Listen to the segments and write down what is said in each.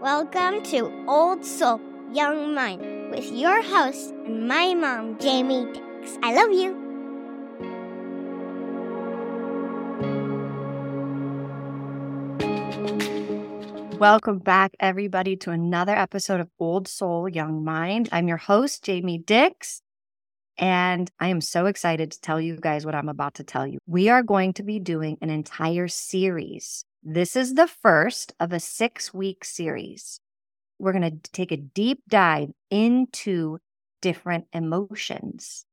Welcome to Old Soul, Young Mind with your host and my mom, Jamie Dix. I love you. Welcome back, everybody, to another episode of Old Soul, Young Mind. I'm your host, Jamie Dix, and I am so excited to tell you guys what I'm about to tell you. We are going to be doing an entire series. This is the first of a six week series. We're going to take a deep dive into different emotions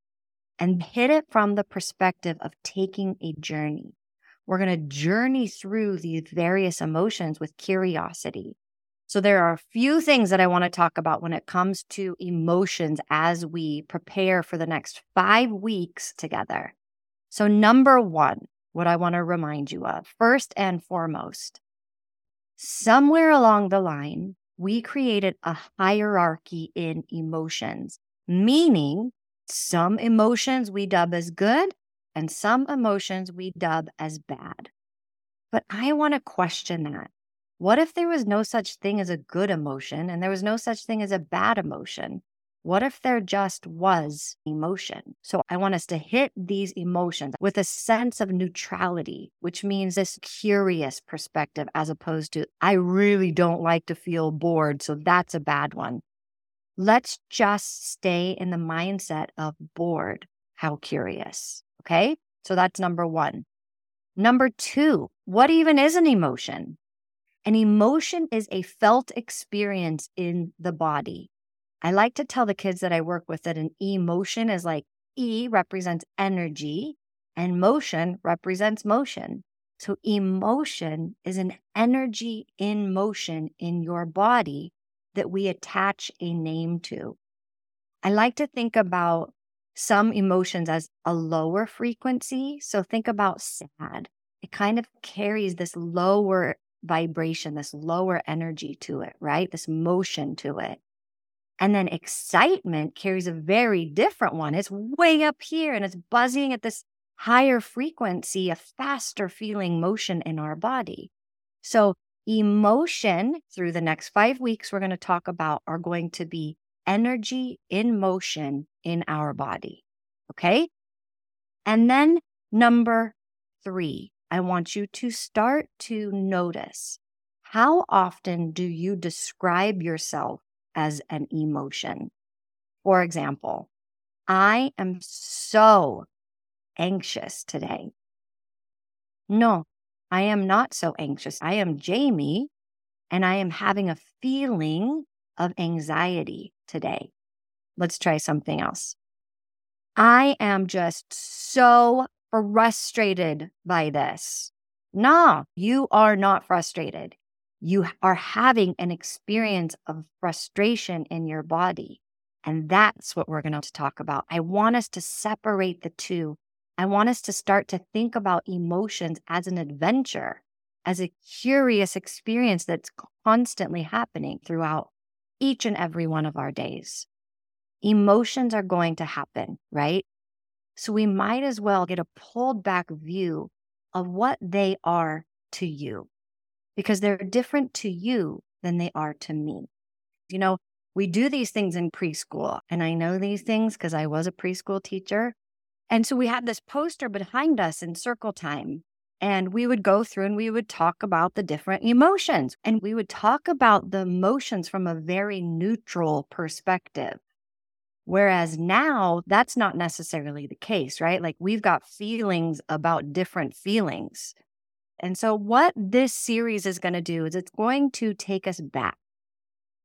and hit it from the perspective of taking a journey. We're going to journey through these various emotions with curiosity. So, there are a few things that I want to talk about when it comes to emotions as we prepare for the next five weeks together. So, number one, what I want to remind you of first and foremost, somewhere along the line, we created a hierarchy in emotions, meaning some emotions we dub as good and some emotions we dub as bad. But I want to question that. What if there was no such thing as a good emotion and there was no such thing as a bad emotion? What if there just was emotion? So I want us to hit these emotions with a sense of neutrality, which means this curious perspective as opposed to, I really don't like to feel bored. So that's a bad one. Let's just stay in the mindset of bored. How curious. Okay. So that's number one. Number two, what even is an emotion? An emotion is a felt experience in the body. I like to tell the kids that I work with that an emotion is like E represents energy and motion represents motion. So emotion is an energy in motion in your body that we attach a name to. I like to think about some emotions as a lower frequency. So think about sad. It kind of carries this lower vibration, this lower energy to it, right? This motion to it. And then excitement carries a very different one. It's way up here and it's buzzing at this higher frequency, a faster feeling motion in our body. So, emotion through the next five weeks, we're going to talk about are going to be energy in motion in our body. Okay. And then number three, I want you to start to notice how often do you describe yourself as an emotion? For example, I am so anxious today. No, I am not so anxious. I am Jamie and I am having a feeling of anxiety today. Let's try something else. I am just so frustrated by this. No, you are not frustrated. You are having an experience of frustration in your body. And that's what we're going to talk about. I want us to separate the two. I want us to start to think about emotions as an adventure, as a curious experience that's constantly happening throughout each and every one of our days. Emotions are going to happen, right? So we might as well get a pulled back view of what they are to you because they're different to you than they are to me. You know, we do these things in preschool, and I know these things because I was a preschool teacher. And so we had this poster behind us in circle time and we would go through and we would talk about the different emotions. And we would talk about the emotions from a very neutral perspective. Whereas now, that's not necessarily the case, right? Like we've got feelings about different feelings. And so, what this series is going to do is it's going to take us back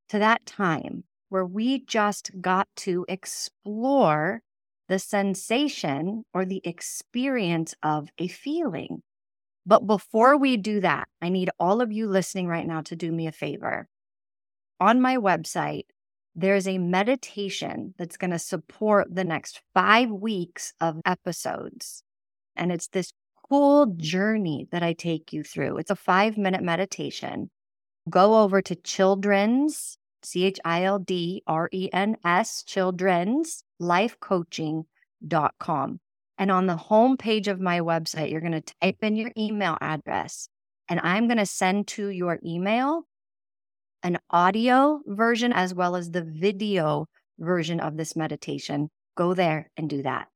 to that time where we just got to explore the sensation or the experience of a feeling. But before we do that, I need all of you listening right now to do me a favor. On my website, there's a meditation that's going to support the next five weeks of episodes. And it's this cool journey that I take you through. It's a five minute meditation. Go over to children's, C H I L D R E N S, children's lifecoaching.com. And on the home page of my website, you're going to type in your email address and I'm going to send to your email an audio version as well as the video version of this meditation, go there and do that.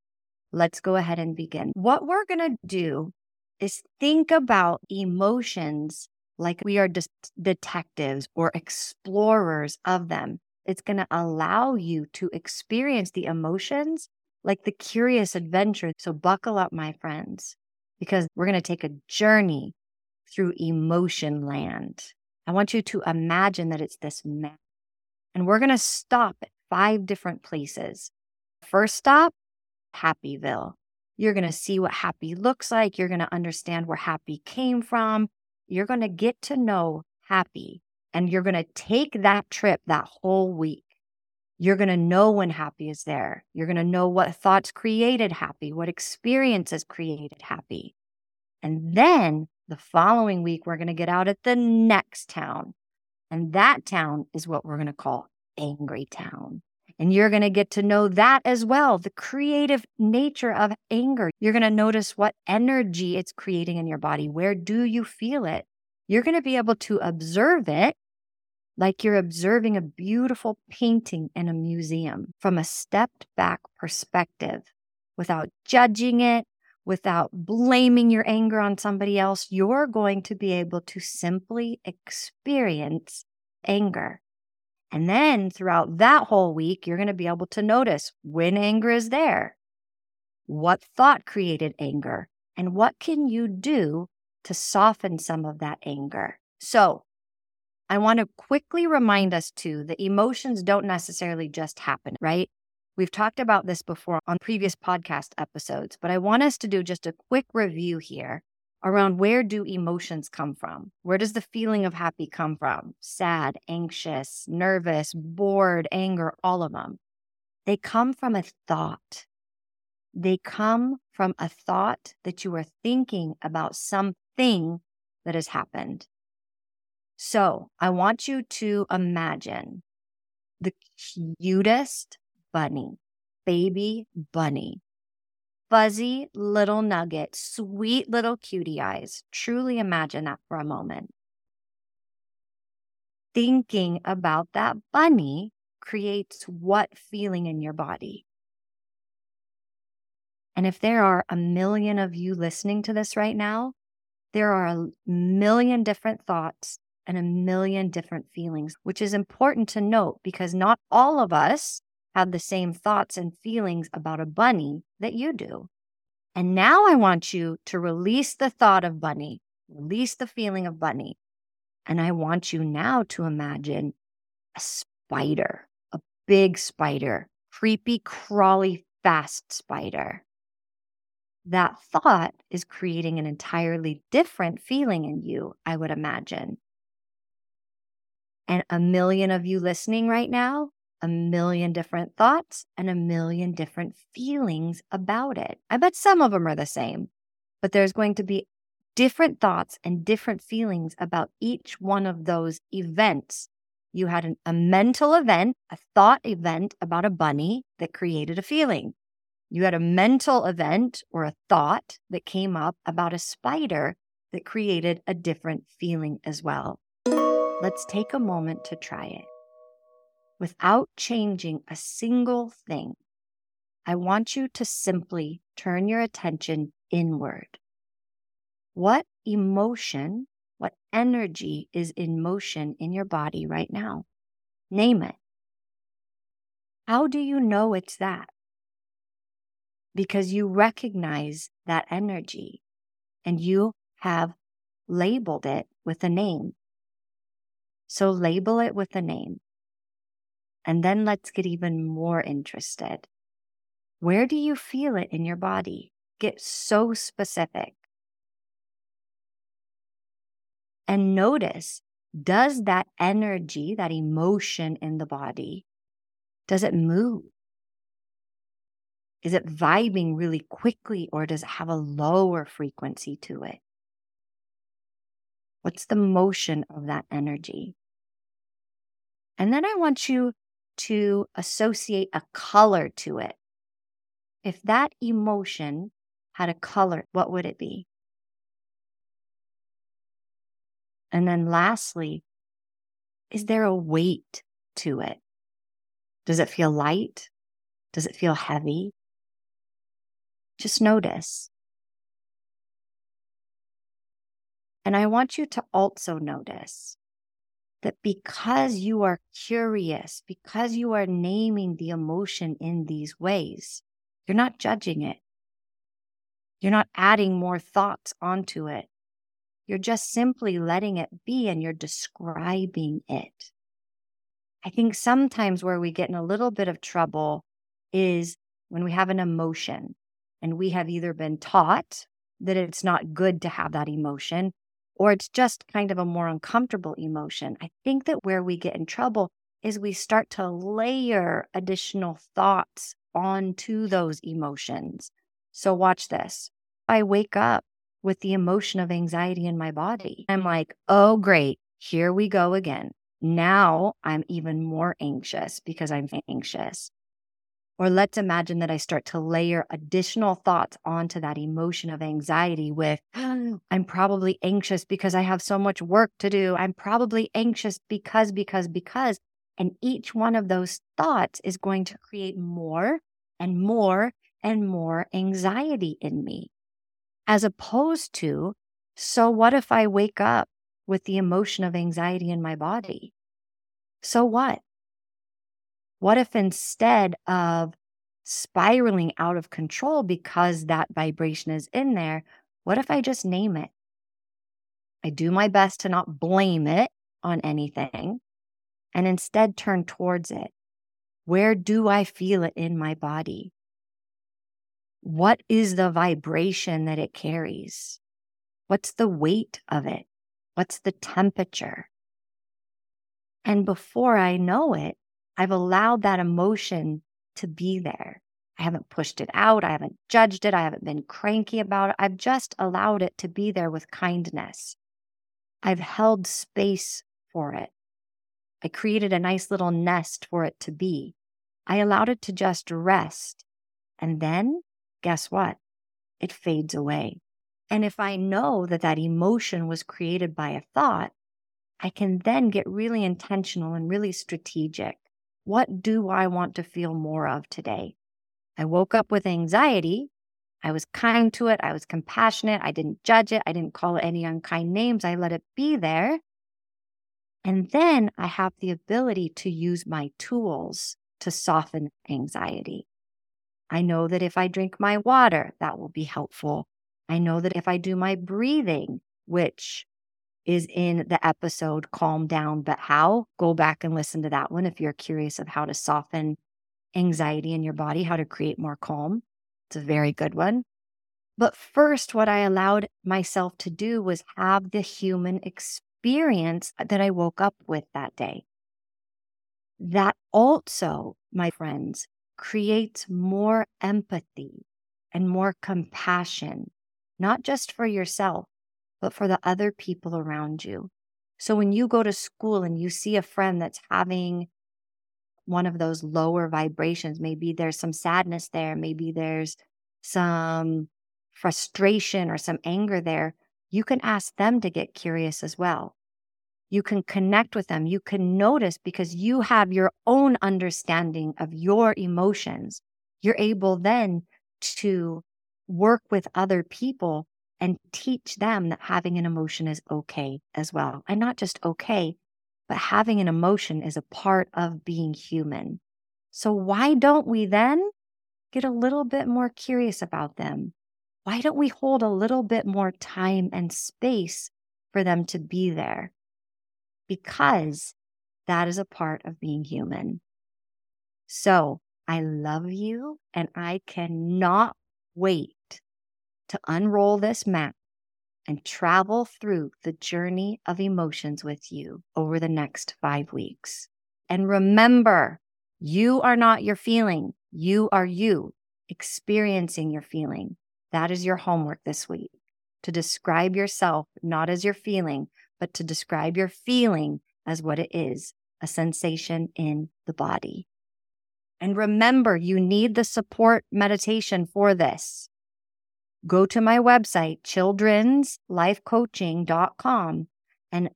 Let's go ahead and begin. What we're going to do is think about emotions like we are just detectives or explorers of them. It's going to allow you to experience the emotions like the curious adventure. So, buckle up, my friends, because we're going to take a journey through emotion land. I want you to imagine that it's this map. And we're going to stop at five different places. First stop, Happyville. You're going to see what happy looks like. You're going to understand where happy came from. You're going to get to know happy. And you're going to take that trip that whole week. You're going to know when happy is there. You're going to know what thoughts created happy, what experiences created happy. And then the following week, we're going to get out at the next town. And that town is what we're going to call Angry Town. And you're going to get to know that as well the creative nature of anger. You're going to notice what energy it's creating in your body. Where do you feel it? You're going to be able to observe it like you're observing a beautiful painting in a museum from a stepped back perspective without judging it, without blaming your anger on somebody else. You're going to be able to simply experience anger. And then throughout that whole week, you're going to be able to notice when anger is there, what thought created anger, and what can you do to soften some of that anger. So, I want to quickly remind us too that emotions don't necessarily just happen, right? We've talked about this before on previous podcast episodes, but I want us to do just a quick review here around where do emotions come from? Where does the feeling of happy come from? Sad, anxious, nervous, bored, anger, all of them. They come from a thought. They come from a thought that you are thinking about something that has happened. So I want you to imagine the cutest bunny, baby bunny fuzzy little nugget, sweet little cutie eyes. Truly imagine that for a moment. Thinking about that bunny creates what feeling in your body? And if there are a million of you listening to this right now, there are a million different thoughts and a million different feelings, which is important to note because not all of us have the same thoughts and feelings about a bunny that you do. And now I want you to release the thought of bunny, release the feeling of bunny. And I want you now to imagine a spider, a big spider, creepy, crawly, fast spider. That thought is creating an entirely different feeling in you, I would imagine. And a million of you listening right now a million different thoughts and a million different feelings about it. I bet some of them are the same, but there's going to be different thoughts and different feelings about each one of those events. You had an, a mental event, a thought event about a bunny that created a feeling. You had a mental event or a thought that came up about a spider that created a different feeling as well. Let's take a moment to try it without changing a single thing, I want you to simply turn your attention inward. What emotion, what energy is in motion in your body right now? Name it. How do you know it's that? Because you recognize that energy and you have labeled it with a name. So label it with a name. And then let's get even more interested. Where do you feel it in your body? Get so specific. And notice does that energy, that emotion in the body, does it move? Is it vibing really quickly or does it have a lower frequency to it? What's the motion of that energy? And then I want you to associate a color to it. If that emotion had a color, what would it be? And then lastly, is there a weight to it? Does it feel light? Does it feel heavy? Just notice. And I want you to also notice that because you are curious, because you are naming the emotion in these ways, you're not judging it. You're not adding more thoughts onto it. You're just simply letting it be and you're describing it. I think sometimes where we get in a little bit of trouble is when we have an emotion and we have either been taught that it's not good to have that emotion or it's just kind of a more uncomfortable emotion. I think that where we get in trouble is we start to layer additional thoughts onto those emotions. So, watch this. I wake up with the emotion of anxiety in my body. I'm like, oh, great. Here we go again. Now I'm even more anxious because I'm anxious. Or let's imagine that I start to layer additional thoughts onto that emotion of anxiety with, oh, I'm probably anxious because I have so much work to do. I'm probably anxious because, because, because. And each one of those thoughts is going to create more and more and more anxiety in me as opposed to, so what if I wake up with the emotion of anxiety in my body? So what? What if instead of spiraling out of control because that vibration is in there, what if I just name it? I do my best to not blame it on anything and instead turn towards it. Where do I feel it in my body? What is the vibration that it carries? What's the weight of it? What's the temperature? And before I know it, I've allowed that emotion to be there. I haven't pushed it out. I haven't judged it. I haven't been cranky about it. I've just allowed it to be there with kindness. I've held space for it. I created a nice little nest for it to be. I allowed it to just rest. And then guess what? It fades away. And if I know that that emotion was created by a thought, I can then get really intentional and really strategic. What do I want to feel more of today? I woke up with anxiety. I was kind to it. I was compassionate. I didn't judge it. I didn't call it any unkind names. I let it be there. And then I have the ability to use my tools to soften anxiety. I know that if I drink my water, that will be helpful. I know that if I do my breathing, which is in the episode Calm Down, but How, go back and listen to that one if you're curious of how to soften anxiety in your body, how to create more calm. It's a very good one. But first, what I allowed myself to do was have the human experience that I woke up with that day. That also, my friends, creates more empathy and more compassion, not just for yourself, but for the other people around you. So when you go to school and you see a friend that's having one of those lower vibrations, maybe there's some sadness there, maybe there's some frustration or some anger there, you can ask them to get curious as well. You can connect with them. You can notice because you have your own understanding of your emotions. You're able then to work with other people and teach them that having an emotion is okay as well. And not just okay, but having an emotion is a part of being human. So why don't we then get a little bit more curious about them? Why don't we hold a little bit more time and space for them to be there? because that is a part of being human. So I love you and I cannot wait to unroll this map and travel through the journey of emotions with you over the next five weeks. And remember, you are not your feeling. You are you experiencing your feeling. That is your homework this week to describe yourself not as your feeling, but to describe your feeling as what it is a sensation in the body. And remember, you need the support meditation for this. Go to my website, childrenslifecoaching.com, and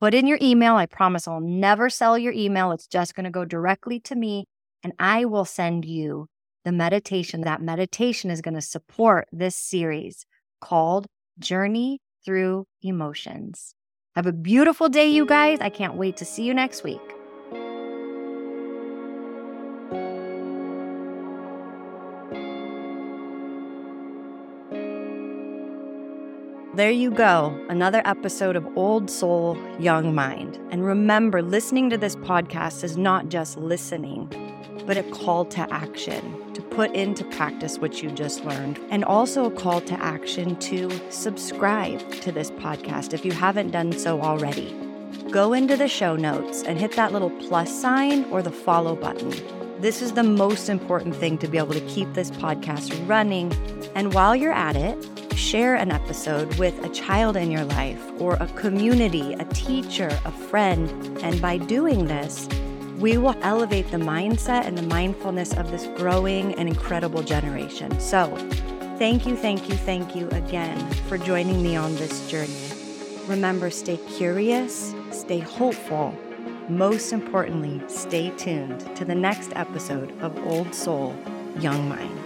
Put in your email. I promise I'll never sell your email. It's just going to go directly to me, and I will send you the meditation. That meditation is going to support this series called Journey Through Emotions. Have a beautiful day, you guys. I can't wait to see you next week. There you go, another episode of Old Soul, Young Mind. And remember, listening to this podcast is not just listening, but a call to action to put into practice what you just learned, and also a call to action to subscribe to this podcast if you haven't done so already. Go into the show notes and hit that little plus sign or the follow button. This is the most important thing to be able to keep this podcast running. And while you're at it, share an episode with a child in your life or a community, a teacher, a friend. And by doing this, we will elevate the mindset and the mindfulness of this growing and incredible generation. So, thank you, thank you, thank you again for joining me on this journey. Remember, stay curious, stay hopeful. Most importantly, stay tuned to the next episode of Old Soul, Young Mind.